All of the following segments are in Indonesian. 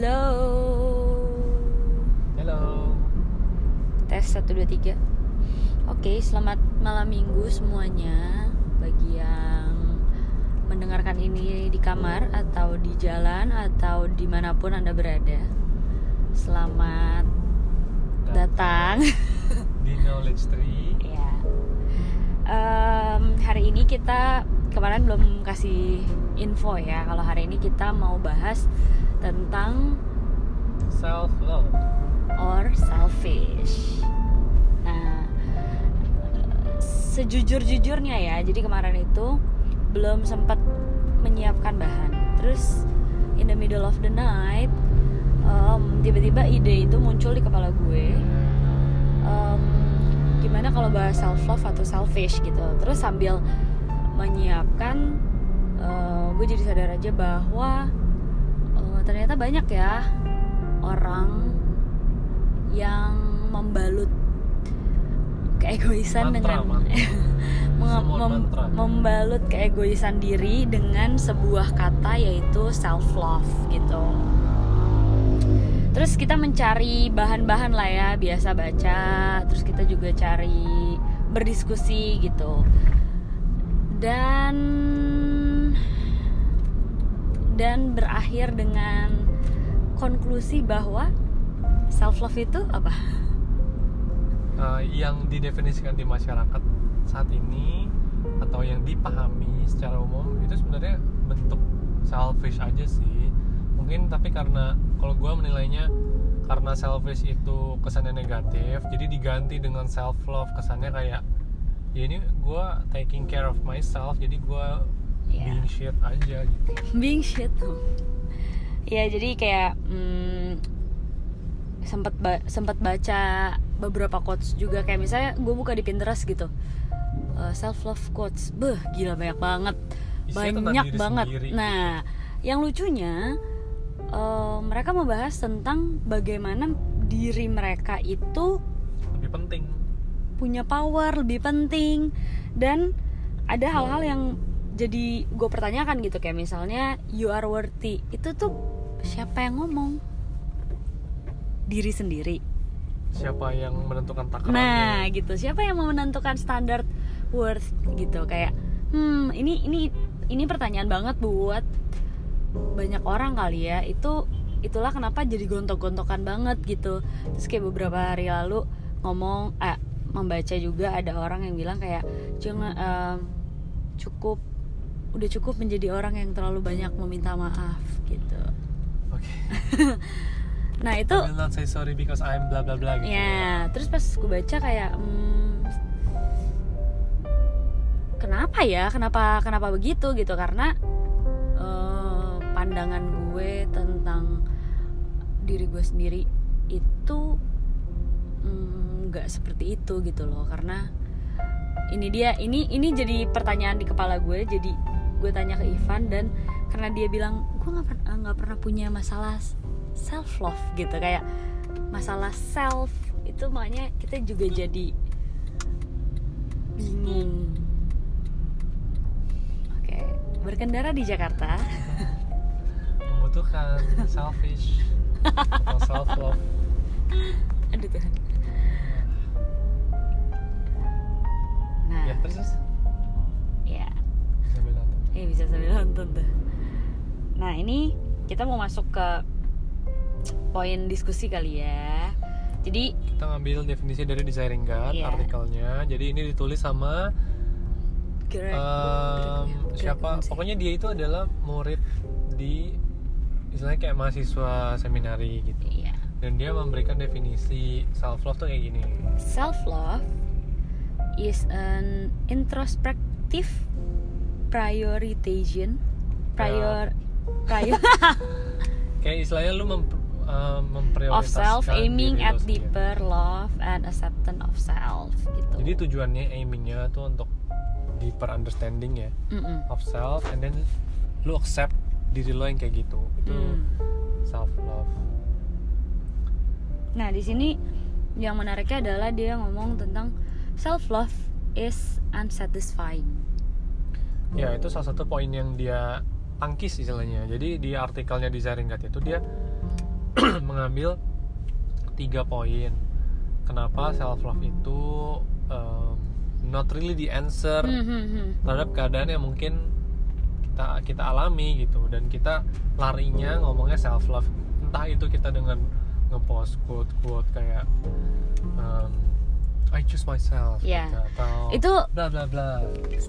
Halo. Halo. Tes 1 2 3. Oke, selamat malam Minggu semuanya bagi yang mendengarkan ini di kamar atau di jalan atau di mana pun anda berada. Selamat datang. di Knowledge Tree. ya. Em, hari ini kita kemarin belum kasih info ya kalau hari ini kita mau bahas tentang Self love. or selfish. Nah, sejujur-jujurnya ya, jadi kemarin itu belum sempat menyiapkan bahan. Terus in the middle of the night, em, tiba-tiba ide itu muncul di kepala gue. Em, gimana kalau bahas self love atau selfish gitu. Terus sambil menyiapkan, eh, gue jadi sadar aja bahwa ternyata banyak ya orang yang membalut keegoisan Mantra, dengan mantra. mem- mantra. membalut keegoisan diri dengan sebuah kata yaitu self love gitu. Terus kita mencari bahan-bahan lah ya, biasa baca, terus kita juga cari berdiskusi gitu. Dan dan berakhir dengan konklusi bahwa self love itu apa? Eh, yang didefinisikan di masyarakat saat ini atau yang dipahami secara umum itu sebenarnya bentuk selfish aja sih. Mungkin tapi karena kalau gue menilainya karena selfish itu kesannya negatif, jadi diganti dengan self love kesannya kayak ya ini gue taking care of myself, jadi gue Iya. being shit aja gitu. being shit ya jadi kayak hmm, sempat ba sempat baca beberapa quotes juga kayak misalnya gue buka di Pinterest gitu self love quotes beh gila banyak banget Isinya banyak banget sendiri. nah yang lucunya eh, mereka membahas tentang bagaimana diri mereka itu Lebih penting. punya power lebih penting dan ada hal-hal yang jadi gue pertanyakan gitu kayak misalnya you are worthy itu tuh siapa yang ngomong? Diri sendiri. Siapa yang menentukan takarannya? nah gitu. Siapa yang mau menentukan standar worth gitu? Kayak hmm ini ini ini pertanyaan banget buat banyak orang kali ya. Itu itulah kenapa jadi gontok-gontokan banget gitu. Terus kayak beberapa hari lalu ngomong eh membaca juga ada orang yang bilang kayak jangan em, cukup udah cukup menjadi orang yang terlalu banyak meminta maaf gitu Oke. nah itu I will not say sorry because I'm bla bla bla gitu. Ya, terus pas gue baca kayak hmm, kenapa ya? Kenapa kenapa begitu gitu? Karena eh, pandangan gue tentang diri gue sendiri itu mm, nggak seperti itu gitu loh. Karena ini dia ini ini jadi pertanyaan di kepala gue. Jadi gue tanya ke Ivan dan karena dia bilang gue nggak pernah nggak pernah punya masalah self love gitu. Kayak masalah self itu makanya kita juga jadi bingung. Oke berkendara di Jakarta. Membutuhkan selfish atau self love. aduh Tuhan. Nah. Ya terus terus. ya eh bisa sambil nonton tuh nah ini kita mau masuk ke poin diskusi kali ya jadi Kita ngambil definisi dari Desiring God Iya. artikelnya. Jadi ini ditulis sama Greg, em, Greg- siapa? Greg- Pokoknya dia itu adalah murid di istilahnya kayak mahasiswa seminari gitu. iya Dan dia memberikan definisi self love tuh kayak gini. self love is an introspective prioritization prior prior Kayak istilahnya lu mem, of memprioritaskan self aiming at sendiri. deeper love and acceptance of self gitu Jadi tujuannya aimingnya tuh untuk deeper understanding ya Mm-mm. of self and then lu accept diri lo yang kayak gitu. Itu Hmm. self love. Nah, di sini yang menariknya adalah dia ngomong tentang self love is unsatisfying. Ya itu salah satu poin yang dia tangkis istilahnya. Jadi di artikelnya di Zaringat itu dia mengambil tiga poin kenapa self love itu um, not really the answer Hmm, hmm, hmm. terhadap keadaan yang mungkin kita kita alami gitu dan kita larinya ngomongnya self love entah itu kita dengan ngepost quote quote kayak um, I choose myself Iya. gitu, atau Itu bla bla bla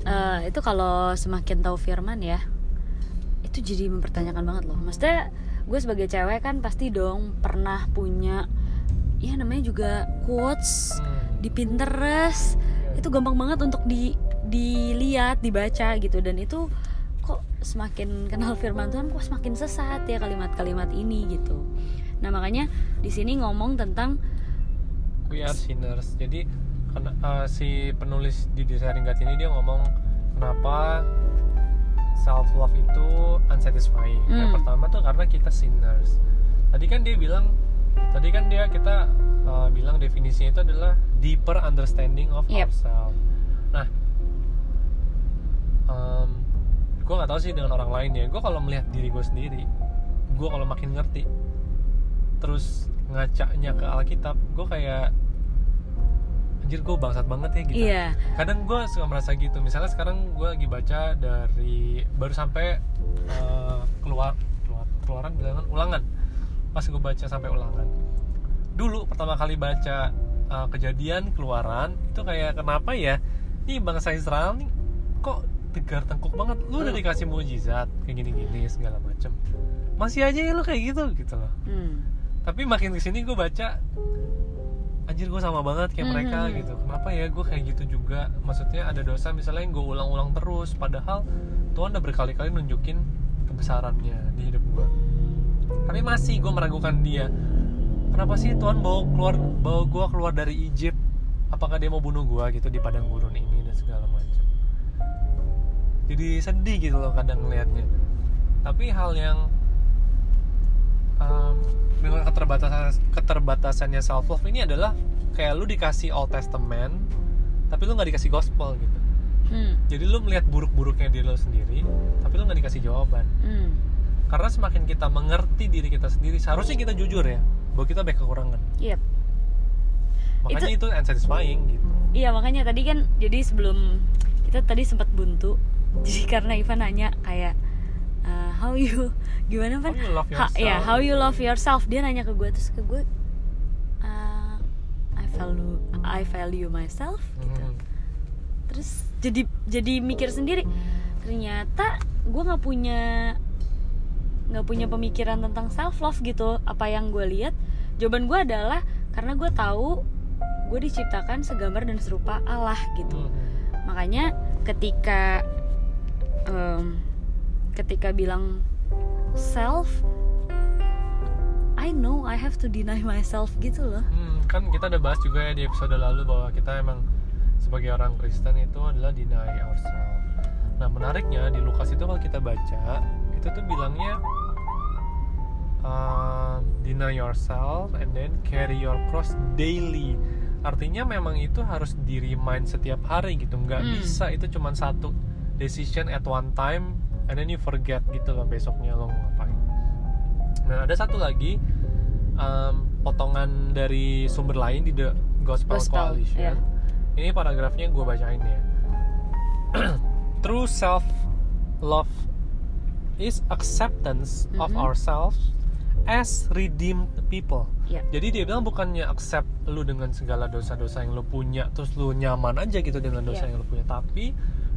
eh, itu kalau semakin tahu Firman ya, itu jadi mempertanyakan banget loh. Maksudnya gue sebagai cewek kan pasti dong pernah punya ya namanya juga quotes Hmm. di Pinterest itu gampang banget untuk di dilihat dibaca gitu dan itu kok semakin kenal firman Tuhan kok semakin sesat ya kalimat-kalimat ini gitu nah makanya di sini ngomong tentang we are sinners. Jadi uh, si penulis di Desiring God ini dia ngomong kenapa self love itu unsatisfying? Yang Hmm. pertama tuh karena kita sinners. Tadi kan dia bilang tadi kan dia kita uh, bilang definisinya itu adalah deeper understanding of Yep. ourselves nah um, gue nggak tahu sih dengan orang lain ya. Gue kalau melihat diri gue sendiri gue kalau makin ngerti terus ngacanya ke Alkitab gue kayak anjir gue bangsat banget ya gitu. Iya. Kadang gue suka merasa gitu. Misalnya sekarang gue lagi baca dari baru sampai uh, keluar keluar keluaran bilangan ulangan. Pas gue baca sampai ulangan. Dulu pertama kali baca uh, kejadian keluaran itu kayak kenapa ya? Ini bangsa Israel nih kok tegar tengkuk banget? Lu udah Hmm. dikasih mujizat kayak gini-gini segala macem. Masih aja ya lu kayak gitu gitu loh. Hmm. tapi makin ke sini gue baca anjir gue sama banget kayak Mhm. mereka gitu. Kenapa ya gue kayak gitu juga? Maksudnya ada dosa misalnya yang gue ulang-ulang terus padahal Tuhan udah berkali-kali nunjukin kebesarannya di hidup gue tapi masih gue meragukan dia. Kenapa sih Tuhan bawa keluar bawa gue keluar dari Egypt? Apakah dia mau bunuh gue gitu di padang gurun ini dan segala macam? Jadi sedih gitu loh kadang ngelihatnya tapi hal yang um, dengan keterbatasan keterbatasannya self love ini adalah kayak lu dikasih Old Testament tapi lu nggak dikasih gospel gitu Hmm. jadi lu melihat buruk-buruknya diri lu sendiri tapi lu nggak dikasih jawaban Hmm. karena semakin kita mengerti diri kita sendiri seharusnya kita jujur ya bahwa kita banyak kekurangan Yep. makanya itu, unsatisfying gitu Iya makanya tadi kan jadi sebelum kita tadi sempat buntu jadi karena Ivan nanya kayak how you gimana how Van? you love Ha- yourself ya how you love yourself dia nanya ke gue terus ke gue uh, I value I value myself gitu Hmm. terus jadi jadi mikir sendiri ternyata gue nggak punya nggak punya pemikiran tentang self love gitu apa yang gue lihat jawaban gue adalah karena gue tahu gue diciptakan segambar dan serupa Allah gitu Hmm. makanya ketika em, ketika bilang self I know I have to deny myself gitu loh Hmm, kan kita udah bahas juga ya di episode lalu bahwa kita emang sebagai orang Kristen itu adalah deny ourselves. Nah menariknya di Lukas itu kalau kita baca itu tuh bilangnya uh, deny yourself and then carry your cross daily. Artinya memang itu harus di remind setiap hari gitu, nggak Hmm. bisa itu cuma satu decision at one time and then you forget gitu loh besoknya lo mau ngapain. Nah ada satu lagi um, potongan dari sumber lain di The Gospel, Gospel, Coalition. iya. Ini paragrafnya gue bacain ya. True self love is acceptance of Mhm. ourselves as redeemed people. ya Jadi dia bilang bukannya accept lu dengan segala dosa-dosa yang lu punya terus lu nyaman aja gitu dengan dosa Iya. yang lu punya, tapi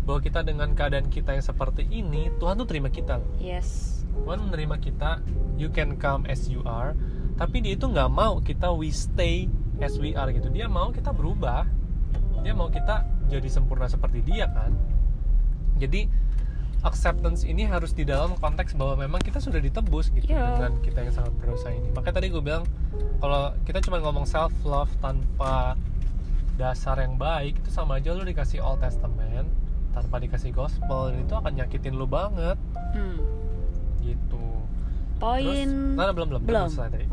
bahwa kita dengan keadaan kita yang seperti ini, Tuhan tuh terima kita. loh. yes Tuhan menerima kita, you can come as you are, tapi dia itu nggak mau kita we stay as we are gitu. Dia mau kita berubah, dia mau kita jadi sempurna seperti dia kan. Jadi acceptance ini harus di dalam konteks bahwa memang kita sudah ditebus gitu Iya. dengan kita yang sangat berdosa ini. Makanya tadi gue bilang kalau kita cuma ngomong self love tanpa dasar yang baik itu sama aja lu dikasih Old Testament tanpa dikasih gospel dan itu akan nyakitin lu banget hmm. gitu. poin nah, belum belum Belum. selesai tadi.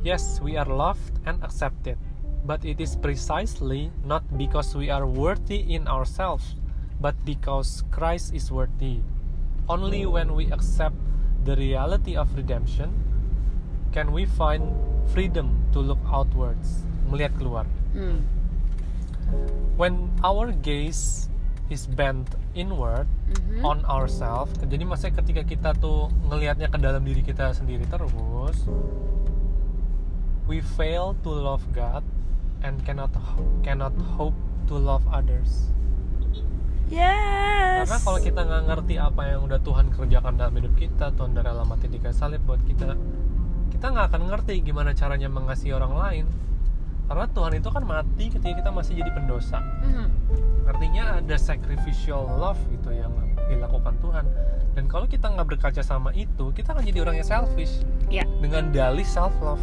Yes, we are loved and accepted, but it is precisely not because we are worthy in ourselves, but because Christ is worthy. Only when we accept the reality of redemption can we find freedom to look outwards melihat keluar Hmm. when our gaze is bent inward Mhm. on ourselves jadi maksudnya ketika kita tuh ngelihatnya ke dalam diri kita sendiri terus we fail to love God and cannot cannot hope to love others Yes. karena kalau kita nggak ngerti apa yang udah Tuhan kerjakan dalam hidup kita Tuhan udah rela mati di kayu salib buat kita kita nggak akan ngerti gimana caranya mengasihi orang lain karena Tuhan itu kan mati ketika kita masih jadi pendosa. Mhm. artinya ada sacrificial love gitu yang dilakukan Tuhan. Dan kalau kita nggak berkaca sama itu kita akan jadi orang yang selfish. Ya. dengan dalih self love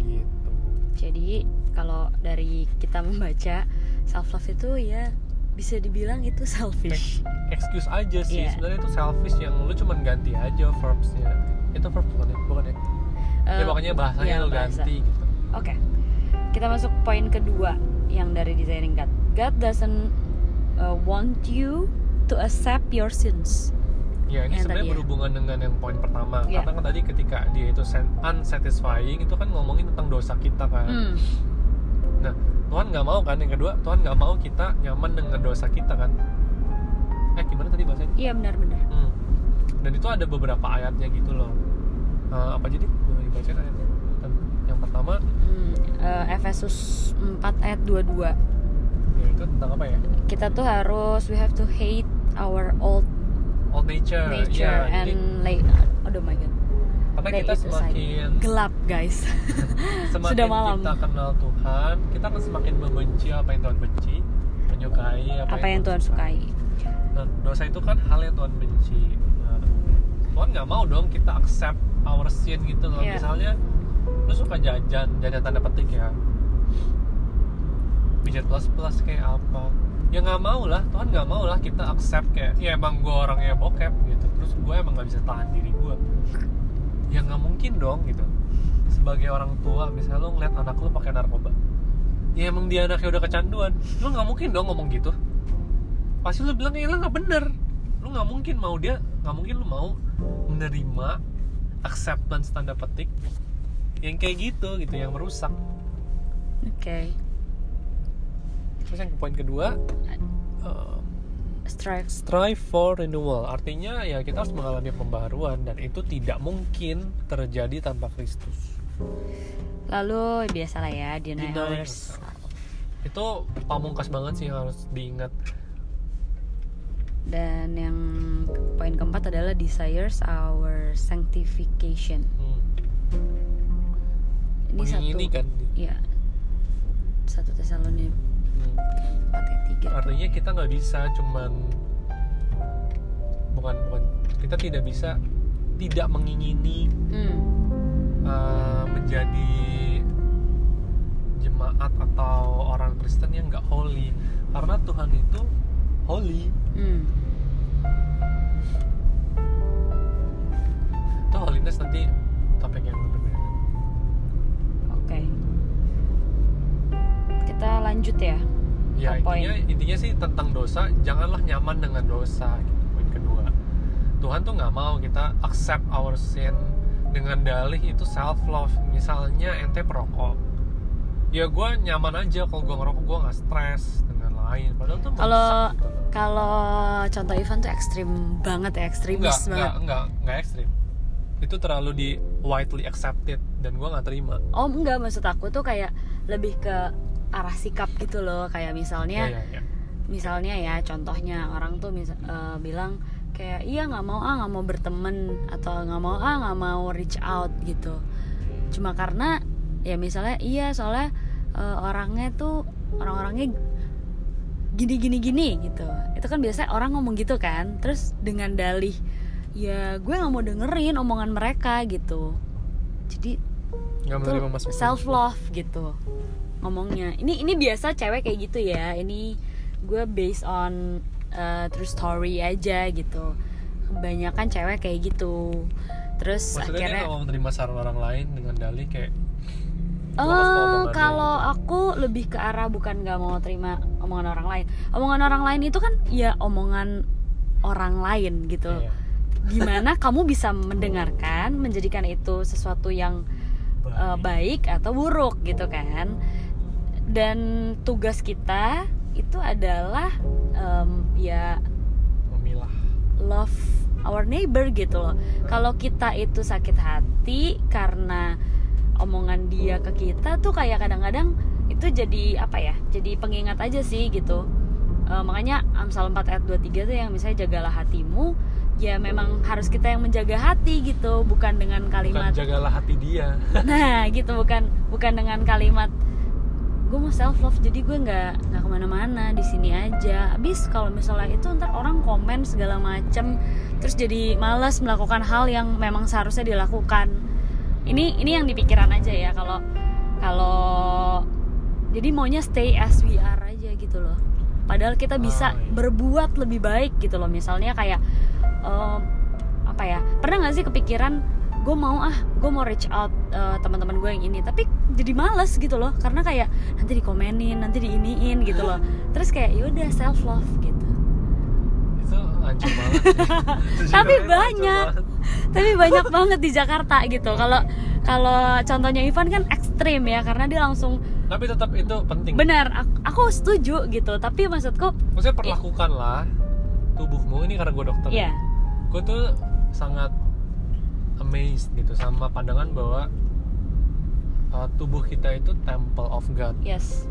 gitu. Jadi kalau dari kita membaca self love itu ya bisa dibilang itu selfish. excuse aja sih. Iya. sebenarnya itu selfish yang lu cuman ganti aja verbsnya. Itu verb bukan ya? Bukan ya? Ya Eh, pokoknya bahasanya ya, lu bahasa. ganti gitu. Oke, kita masuk poin kedua yang dari designing God. God doesn't uh, want you to accept your sins. ya ini sebenarnya ya. berhubungan dengan yang poin pertama Iya. karena kan tadi ketika dia itu unsatisfying itu kan ngomongin tentang dosa kita kan Hmm. Nah, Tuhan nggak mau kan yang kedua, Tuhan nggak mau kita nyaman dengan dosa kita kan. Eh gimana tadi bahasanya? Iya benar-benar. Hmm. Dan itu ada beberapa ayatnya gitu loh. Eh, apa jadi? Boleh dibaca ayatnya? Yang pertama, Hmm, eh, Efesus 4 ayat 22. ya itu tentang apa ya? Kita tuh harus we have to hate our old Old nature. nature Ya, jadi and lay oh my god. karena kita semakin gelap guys. semakin Sudah malam. kita kenal Tuhan, kita akan semakin membenci apa yang Tuhan benci, menyukai apa, Apa yang Tuhan sukai. Nah, dosa itu kan hal yang Tuhan benci. Nah, Tuhan nggak mau dong kita accept our sin gitu loh. Iya. Misalnya, lu suka jajan, jajan tanda petik ya. Pijat plus plus kayak apa? Ya nggak mau lah, Tuhan nggak mau lah kita accept kayak, ya emang gue orangnya bokep gitu. Terus gue emang nggak bisa tahan diri gue. Ya nggak mungkin dong gitu. Sebagai orang tua, misalnya lu ngeliat anak lu pakai narkoba, ya emang dia anaknya udah kecanduan, lu nggak mungkin dong ngomong gitu pasti lu bilang ya nggak bener lu nggak mungkin mau dia nggak mungkin lu mau menerima acceptance tanda petik yang kayak gitu gitu yang merusak Oke. Terus yang poin kedua uh, Strive. strive for renewal artinya ya kita harus mengalami pembaharuan dan itu tidak mungkin terjadi tanpa Kristus Lalu biasalah ya deny itu pamungkas banget sih harus diingat Dan yang poin keempat adalah desires our sanctification. hmm. Ini Mengingini satu. kan Iya. Satu Tesalonika Hmm. 4 ayat 3. artinya kita nggak bisa cuman bukan bukan kita tidak bisa tidak mengingini Hmm. uh, menjadi jemaat atau orang Kristen yang nggak holy karena Tuhan itu holy Hmm. itu holiness nanti ya Ke poin. intinya intinya sih tentang dosa janganlah nyaman dengan dosa gitu poin kedua. Tuhan tuh nggak mau kita accept our sin dengan dalih itu self love misalnya ente perokok. Ya gue nyaman aja kalau gue ngerokok gue nggak stres dengan lain. Padahal tuh Kalau gitu. kalau contoh Ivan tuh ekstrim banget ya, ekstremis enggak, banget. enggak enggak enggak ekstrim. Itu terlalu di widely accepted dan gue nggak terima. Oh enggak, maksud aku tuh kayak lebih ke arah sikap gitu loh, kayak misalnya ya, ya, ya. misalnya ya contohnya orang tuh mis- eh, bilang kayak iya nggak mau ah nggak mau berteman atau nggak mau ah nggak mau reach out gitu. Cuma karena ya misalnya iya soalnya eh, orangnya tuh orang-orangnya gini gini gini gitu. Itu kan biasanya orang ngomong gitu kan. Terus dengan dalih ya gue nggak mau dengerin omongan mereka gitu. Jadi nggak itu self love gitu ngomongnya. Ini ini biasa cewek kayak gitu ya. Ini gue based on uh, true story aja gitu. Kebanyakan cewek kayak gitu. Terus maksudnya akhirnya mau menerima saran orang lain dengan dalih kayak omongannya kalau aku lebih ke arah bukan nggak mau terima omongan orang lain. Omongan orang lain itu kan ya omongan orang lain gitu. Iya. gimana kamu bisa mendengarkan menjadikan itu sesuatu yang eh, baik atau buruk gitu kan dan tugas kita itu adalah em, ya memilah love our neighbor gitu loh. Kalau kita itu sakit hati karena omongan dia ke kita tuh kayak kadang-kadang itu jadi apa ya? Jadi pengingat aja sih gitu. Eh, makanya Amsal 4 ayat 23 tuh yang misalnya jagalah hatimu ya memang harus kita yang menjaga hati gitu bukan dengan bukan kalimat jagalah hati dia nah gitu bukan bukan dengan kalimat gue mau self love jadi gue nggak nggak ke mana-mana di sini aja. Abis kalau misalnya itu ntar orang komen segala macem terus jadi malas melakukan hal yang memang seharusnya dilakukan. Ini ini yang di pikiran aja ya kalau kalau jadi maunya stay as we are aja gitu loh. Padahal kita bisa Ah, iya. berbuat lebih baik gitu loh. Misalnya kayak em, apa ya pernah nggak sih kepikiran gue mau ah gue mau reach out eh, teman-teman gue yang ini. Tapi jadi males gitu loh karena kayak nanti dikomenin nanti diiniin gitu loh. Terus kayak yaudah self love gitu. Itu hancur banget Tapi banyak. tapi banyak banget di Jakarta gitu. Kalau kalau contohnya Ivan kan ekstrim ya karena dia langsung tapi tetap itu penting. Benar aku, aku setuju gitu. Tapi maksudku maksudnya perlakukanlah tubuhmu. Ini karena gue dokter. Ya gue tuh sangat amazed gitu sama pandangan bahwa uh, tubuh kita itu temple of God. Yes.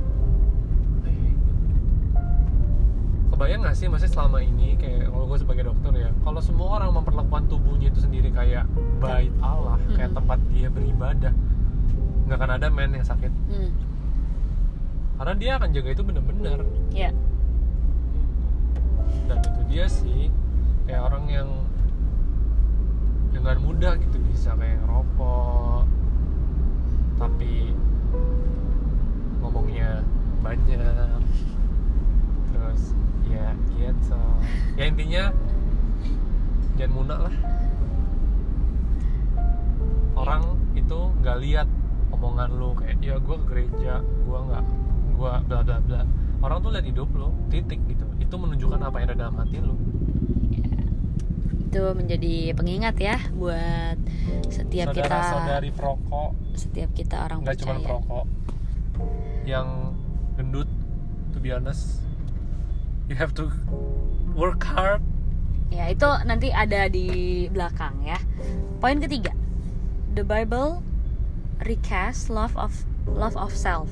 Kebayang gak sih maksudnya selama ini kayak kalau gue sebagai dokter ya kalau semua orang memperlakukan tubuhnya itu sendiri kayak bait Allah kayak Mm-mm. tempat dia beribadah nggak akan ada men yang sakit. Hmm, karena dia akan jaga itu bener-bener ya. Dan itu dia sih kayak orang yang dengan mudah gitu bisa kayak ngerokok. Tapi ngomongnya banyak. Terus ya gitu. Ya intinya jangan munak lah. Orang itu nggak lihat omongan lu kayak ya gue ke gereja gue nggak gue bla bla bla. Orang tuh lihat hidup lo titik gitu. Itu menunjukkan apa yang ada dalam hati lu itu menjadi pengingat ya buat setiap kita saudara-saudari perokok setiap kita orang nggak cuma perokok yang gendut to be honest you have to work hard Ya, itu nanti ada di belakang ya. Poin ketiga. The Bible recast love of love of self.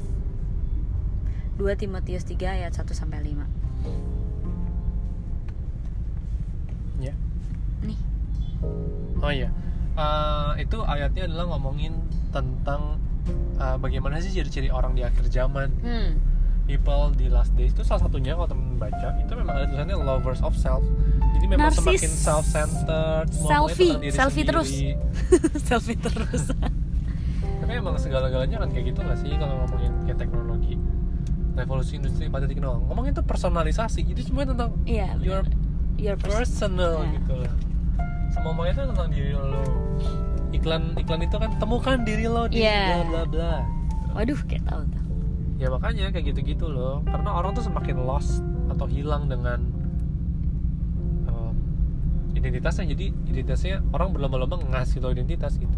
2 Timotius 3 ayat 1 sampai 5. Oh iya Eh, itu ayatnya adalah ngomongin tentang eh, bagaimana sih ciri-ciri orang di akhir zaman Hmm. people di last days itu salah satunya kalau temen baca itu memang ada tulisannya lovers of self jadi memang Narsis. semakin self centered Selfie, selfie terus. Selfie terus. tapi emang segala-galanya kan kayak gitu gak sih kalau ngomongin kayak teknologi revolusi industri 4.0 ngomongin tuh personalisasi jadi semuanya tentang Iya. your Your person. personal Ya. gitu lah semuanya itu tentang diri lo iklan iklan itu kan temukan diri lo di Iya. bla bla bla Waduh, kayak tahu tuh. ya makanya kayak gitu-gitu loh karena orang tuh semakin lost atau hilang dengan um, identitasnya jadi identitasnya orang berlomba-lomba ngasih lo identitas gitu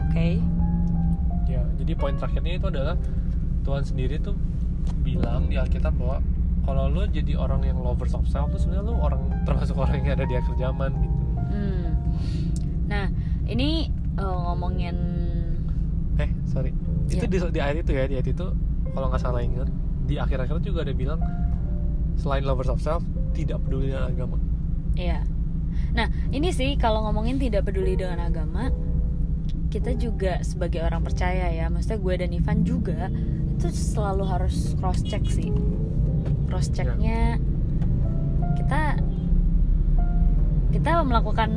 Oke. ya jadi poin terakhirnya itu adalah Tuhan sendiri tuh bilang di Alkitab bahwa kalau lo jadi orang yang lovers of self tuh sebenarnya lo orang termasuk orang yang ada di akhir zaman gitu Hmm. Nah, ini eh, ngomongin eh sorry itu Iya. di, di ayat itu ya di ayat itu kalau nggak salah ingat di akhir-akhir juga ada bilang selain lovers of self tidak peduli dengan agama Iya. Nah, ini sih kalau ngomongin tidak peduli dengan agama, kita juga sebagai orang percaya ya, maksudnya gue dan Ivan juga itu selalu harus cross check sih. Cross checknya kita kita melakukan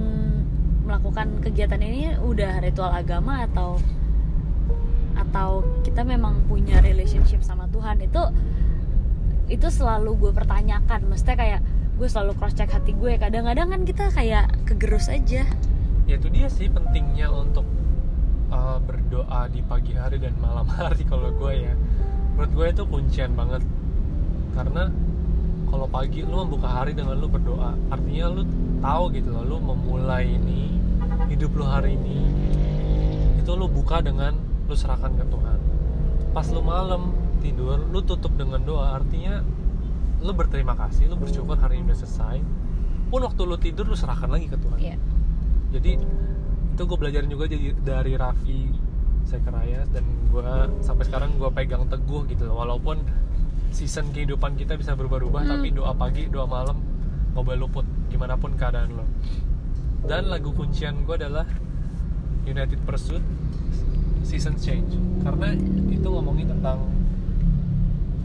melakukan kegiatan ini udah ritual agama atau atau kita memang punya relationship sama Tuhan itu itu selalu gue pertanyakan. Maksudnya kayak gue selalu cross check hati gue. Kadang-kadang kan kita kayak kegerus aja. Ya itu dia sih pentingnya untuk uh, berdoa di pagi hari dan malam hari kalau gue ya. Menurut gue itu kuncian banget karena kalau pagi lu membuka hari dengan lu berdoa artinya lu tahu gitu loh lu memulai ini hidup lu hari ini itu lu buka dengan lu serahkan ke Tuhan pas lu malam tidur lu tutup dengan doa artinya lu berterima kasih lu bersyukur hari ini udah selesai pun waktu lu tidur lu serahkan lagi ke Tuhan Iya. jadi itu gue belajarin juga jadi dari Raffi Zekarayas dan gue sampai sekarang gue pegang teguh gitu loh. walaupun season kehidupan kita bisa berubah-ubah Hmm. tapi doa pagi doa malam nggak boleh luput gimana pun keadaan lo dan lagu kuncian gue adalah United Pursuit Season Change karena itu ngomongin tentang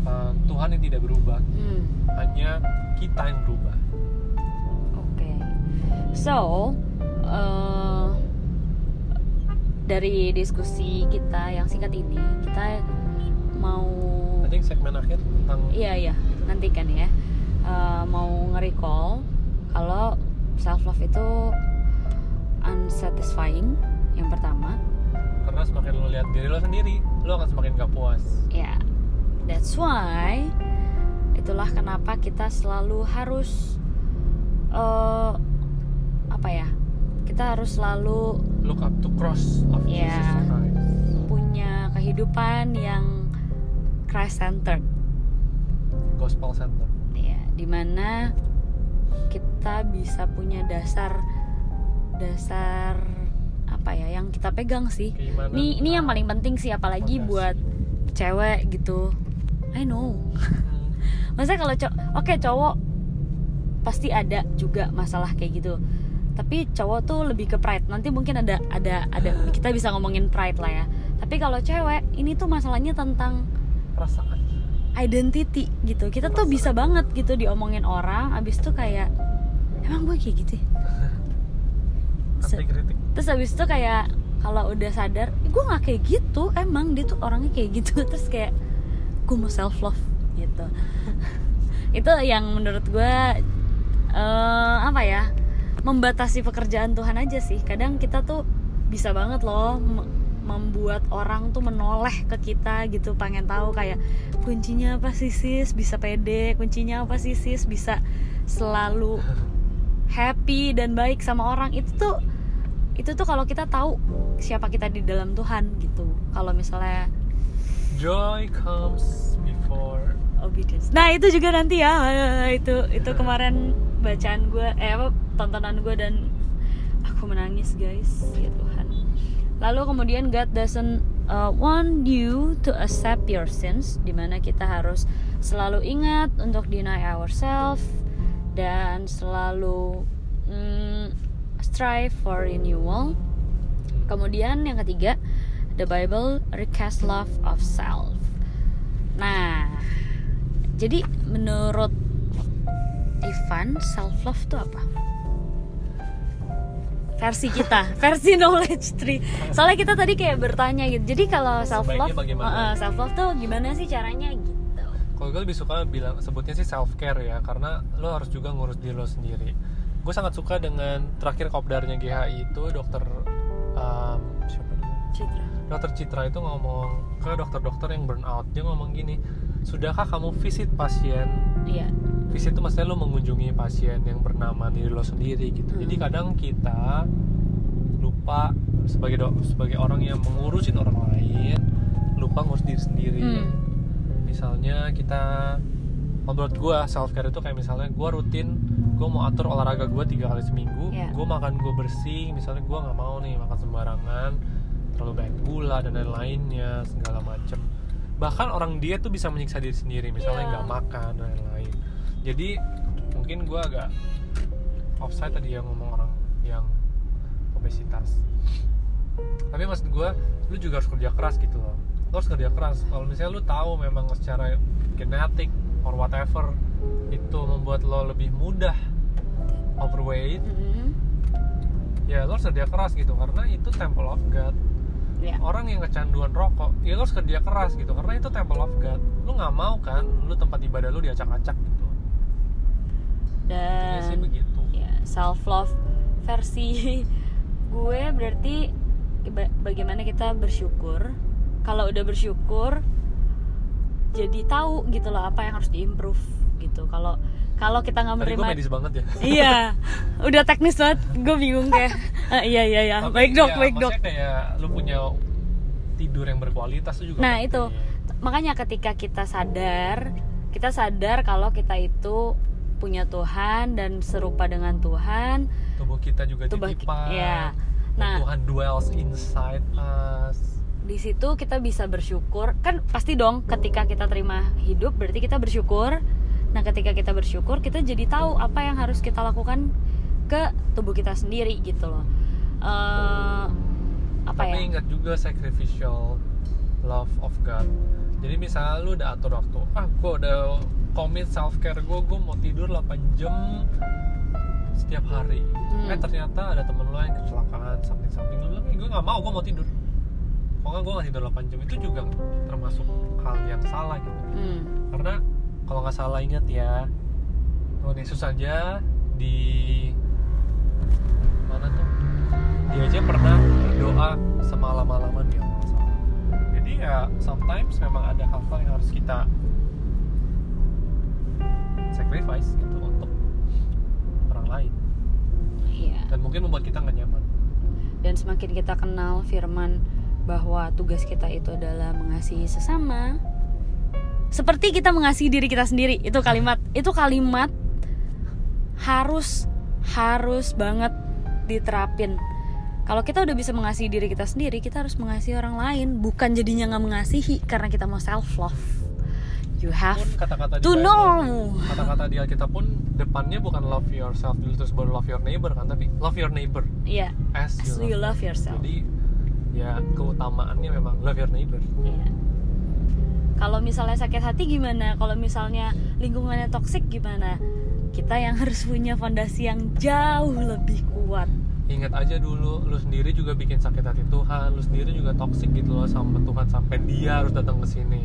uh, Tuhan yang tidak berubah Hmm. hanya kita yang berubah Oke. So, eh, dari diskusi kita yang singkat ini, kita mau I think segmen akhir tentang Iya iya, nantikan ya. Eh, mau nge-recall kalau self love itu unsatisfying yang pertama. karena semakin lo lihat diri lo sendiri lo akan semakin gak puas Ya, that's why itulah kenapa kita selalu harus eh apa ya? Kita harus selalu look up to cross of Yeah. Jesus Christ punya kehidupan yang Christ centered. gospel center ya di mana kita bisa punya dasar dasar apa ya yang kita pegang sih Keimanan. ini ini yang paling penting sih apalagi Fondasi. buat cewek gitu I know Hmm. maksudnya kalau cowok oke cowok pasti ada juga masalah kayak gitu tapi cowok tuh lebih ke pride nanti mungkin ada ada ada kita bisa ngomongin pride lah ya tapi kalau cewek ini tuh masalahnya tentang perasaan. Identity gitu. Kita tuh bisa banget gitu diomongin orang abis itu kayak emang gue kayak gitu ya? Terus abis itu kayak kalau udah sadar gue nggak kayak gitu emang dia tuh orangnya kayak gitu. Terus kayak gue mau self love gitu. Itu yang menurut gue eh, apa ya membatasi pekerjaan Tuhan aja sih. Kadang kita tuh bisa banget loh membuat orang tuh menoleh ke kita gitu pengen tahu kayak kuncinya apa sih sis? Bisa pede. Kuncinya apa sih sis? Bisa selalu happy dan baik sama orang. Itu tuh itu tuh kalau kita tahu siapa kita di dalam Tuhan gitu. Kalau misalnya joy comes before obedience. Nah itu juga nanti ya. Itu itu kemarin bacaan gue eh apa tontonan gue dan aku menangis guys ya Tuhan lalu kemudian God doesn't uh, want you to accept your sins di mana kita harus selalu ingat untuk deny ourselves dan selalu mm, strive for renewal. Kemudian yang ketiga the Bible request love of self. Nah jadi menurut Ivan self love itu apa versi kita versi knowledge tree. Soalnya kita tadi kayak bertanya gitu. Jadi kalau self love bagaimana? self love tuh gimana sih caranya gitu? Kalau gue lebih suka bilang sebutnya sih self care ya karena lo harus juga ngurus diri lo sendiri. Gue sangat suka dengan terakhir kopdarnya GHI itu dokter um, siapa? Citra. Dokter Citra itu ngomong ke dokter-dokter yang burnout dia ngomong gini sudahkah kamu visit pasien iya visit itu maksudnya lo mengunjungi pasien yang bernama diri lo sendiri gitu Hmm. jadi kadang kita lupa sebagai dok sebagai orang yang mengurusin orang lain lupa ngurus diri sendiri Hmm. misalnya kita menurut gua self care itu kayak misalnya gua rutin gua mau atur olahraga gua tiga kali seminggu Iya. gua makan gua bersih misalnya gua nggak mau nih makan sembarangan terlalu banyak gula dan lain-lainnya segala macem bahkan orang diet tuh bisa menyiksa diri sendiri misalnya Iya. nggak makan dan lain-lain. Jadi mungkin gua agak offside tadi yang ngomong orang yang obesitas. Tapi maksud gua lu juga harus kerja keras gitu loh. Lu harus kerja keras. Kalau misalnya lu tahu memang secara genetik or whatever itu membuat lo lebih mudah overweight Mhm. ya lo harus kerja keras gitu. Karena itu temple of God Iya. orang yang kecanduan rokok ya lo harus kerja keras gitu karena itu temple of God. Lu nggak mau kan lu tempat ibadah lu diacak-acak gitu. Intinya sih dan begitu. ya self love versi gue berarti ba- bagaimana kita bersyukur. Kalau udah bersyukur jadi tahu gitu loh apa yang harus diimprove gitu. Kalau kalau kita nggak Tadi gue menerima medis banget ya. iya udah teknis banget gue bingung kayak "Ah, iya iya iya Tapi baik dok ya, baik dok kayak lu punya tidur yang berkualitas juga. Nah, penting. itu. makanya ketika kita sadar kita sadar kalau kita itu punya Tuhan dan serupa dengan Tuhan Tubuh kita juga tubuh titipan. ya nah Tuhan dwells inside us. di situ kita bisa bersyukur kan pasti dong ketika kita terima hidup berarti kita bersyukur nah ketika kita bersyukur kita jadi tahu apa yang harus kita lakukan ke tubuh kita sendiri gitu loh Eh, apa Tapi ya ingat juga sacrificial love of God. Jadi misalnya lu udah atur waktu, ah gue udah commit self care gue, gue mau tidur 8 jam setiap hari. Hmm. Eh ternyata ada temen lo yang kecelakaan, something something lu bilang, gue nggak mau, gue mau tidur. Pokoknya gue nggak tidur 8 jam itu juga termasuk hal yang salah gitu. Hmm, Karena kalau nggak salah ingat ya, Tuhan Yesus aja di mana tuh? Dia aja pernah berdoa semalam-malaman ya kalau nggak salah. Jadi ya sometimes memang ada hal-hal yang harus kita sacrifice gitu untuk orang lain iya dan mungkin membuat kita nggak nyaman. dan semakin kita kenal firman bahwa tugas kita itu adalah mengasihi sesama seperti kita mengasihi diri kita sendiri. Itu kalimat. Itu kalimat harus harus banget diterapin. Kalau kita udah bisa mengasihi diri kita sendiri kita harus mengasihi orang lain. Bukan jadinya nggak mengasihi karena kita mau self love you have Pun kata-kata di to know. kata-kata di Alkitab pun depannya bukan love yourself dulu terus baru love your neighbor kan, tapi love your neighbor. Iya, as as you love yourself. Jadi ya keutamaannya memang love your neighbor. Iya. Kalau misalnya sakit hati gimana? Kalau misalnya lingkungannya toksik gimana? Kita yang harus punya fondasi yang jauh lebih kuat. Ingat aja dulu, lu sendiri juga bikin sakit hati Tuhan, lu sendiri juga toksik gitu loh sama Tuhan sampai dia harus datang ke sini.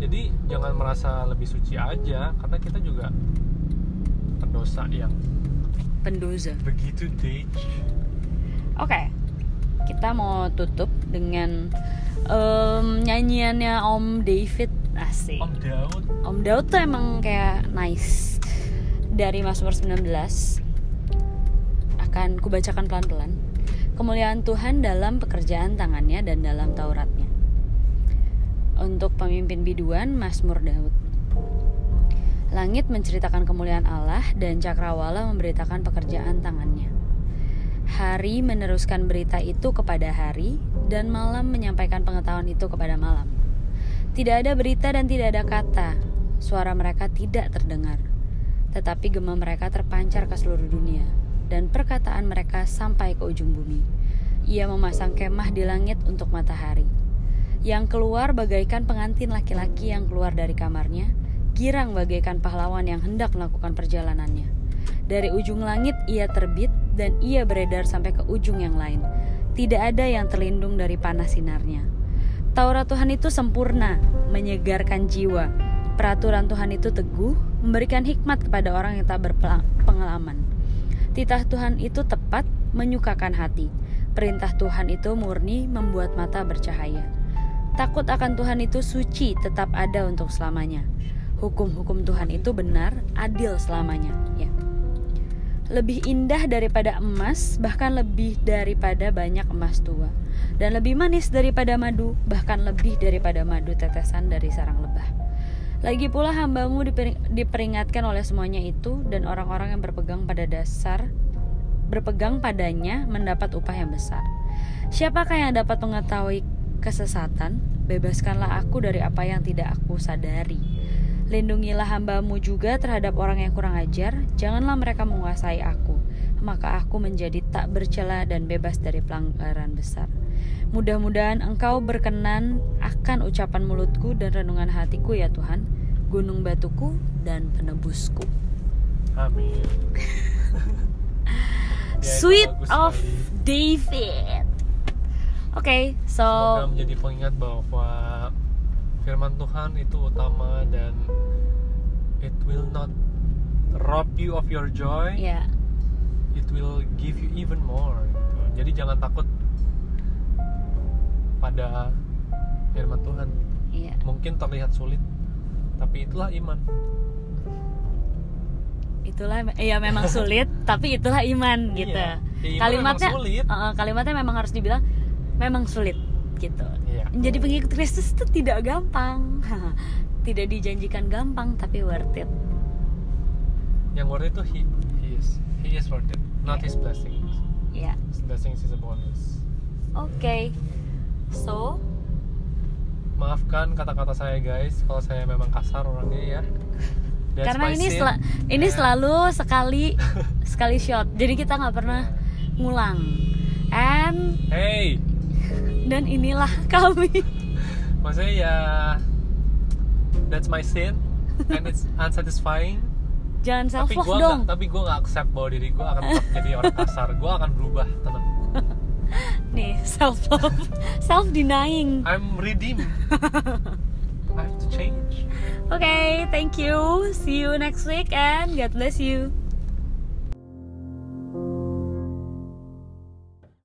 Jadi jangan merasa lebih suci aja, karena kita juga pendosa yang Pendosa. begitu dej. Oke. Kita mau tutup dengan em, nyanyiannya Om David asik. Om Daud, Om Daud tuh emang kayak nice. Dari Mazmur 19 akan kubacakan pelan-pelan. Kemuliaan Tuhan dalam pekerjaan tangannya dan dalam Tauratnya. Untuk pemimpin biduan Mazmur Daud. Langit menceritakan kemuliaan Allah dan cakrawala memberitakan pekerjaan tangannya. Hari meneruskan berita itu kepada hari dan malam menyampaikan pengetahuan itu kepada malam. Tidak ada berita dan tidak ada kata. Suara mereka tidak terdengar. Tetapi gema mereka terpancar ke seluruh dunia dan perkataan mereka sampai ke ujung bumi. Ia memasang kemah di langit untuk matahari. Yang keluar bagaikan pengantin laki-laki yang keluar dari kamarnya, girang bagaikan pahlawan yang hendak melakukan perjalanannya. Dari ujung langit ia terbit dan ia beredar sampai ke ujung yang lain. Tidak ada yang terlindung dari panas sinarnya. Taurat Tuhan itu sempurna, menyegarkan jiwa. Peraturan Tuhan itu teguh, memberikan hikmat kepada orang yang tak berpengalaman. Titah Tuhan itu tepat, menyukakan hati. Perintah Tuhan itu murni, membuat mata bercahaya. Takut akan Tuhan itu suci, tetap ada untuk selamanya. Hukum-hukum Tuhan itu benar, adil selamanya. Ya. Lebih indah daripada emas, bahkan lebih daripada banyak emas tua. Dan lebih manis daripada madu, bahkan lebih daripada madu tetesan dari sarang lebah. Lagi pula hambamu diperi- diperingatkan oleh semuanya itu dan orang-orang yang berpegang pada dasar berpegang padanya mendapat upah yang besar. Siapakah yang dapat mengetahui kesesatan? Bebaskanlah aku dari apa yang tidak aku sadari. Lindungilah hambamu juga terhadap orang yang kurang ajar, janganlah mereka menguasai aku, maka aku menjadi tak bercela dan bebas dari pelanggaran besar. Mudah-mudahan engkau berkenan akan ucapan mulutku dan renungan hatiku ya Tuhan, gunung batuku dan penebusku. amin. Ya, Sweet of. David. Oke, so Semoga menjadi pengingat bahwa firman Tuhan itu utama dan it will not rob you of your joy. ya It will give you even more. gitu. Jadi jangan takut pada firman Tuhan. iya Mungkin terlihat sulit, tapi itulah iman. itulah ya memang sulit tapi itulah iman gitu Iya. Ya, iman kalimatnya sulit. uh, kalimatnya memang harus dibilang memang sulit gitu. Iya. menjadi pengikut Kristus itu tidak gampang. Tidak dijanjikan gampang tapi worth it. Yang worth it tuh he, he is he is worth it not his blessings ya his blessings is a bonus. Oke. So? Maafkan kata-kata saya guys kalau saya memang kasar orangnya ya. That's karena ini sin. sela- ini And- selalu sekali sekali shot. Jadi kita nggak pernah ngulang. And hey dan inilah kami. Maksudnya ya that's my sin and it's unsatisfying. Jangan self love dong. nggak tapi gue nggak accept bahwa diri gue akan tetap jadi orang kasar. Gue akan berubah tenang nih self love self denying I'm redeemed. I have to change. Okay, thank you. See you next week and God bless you.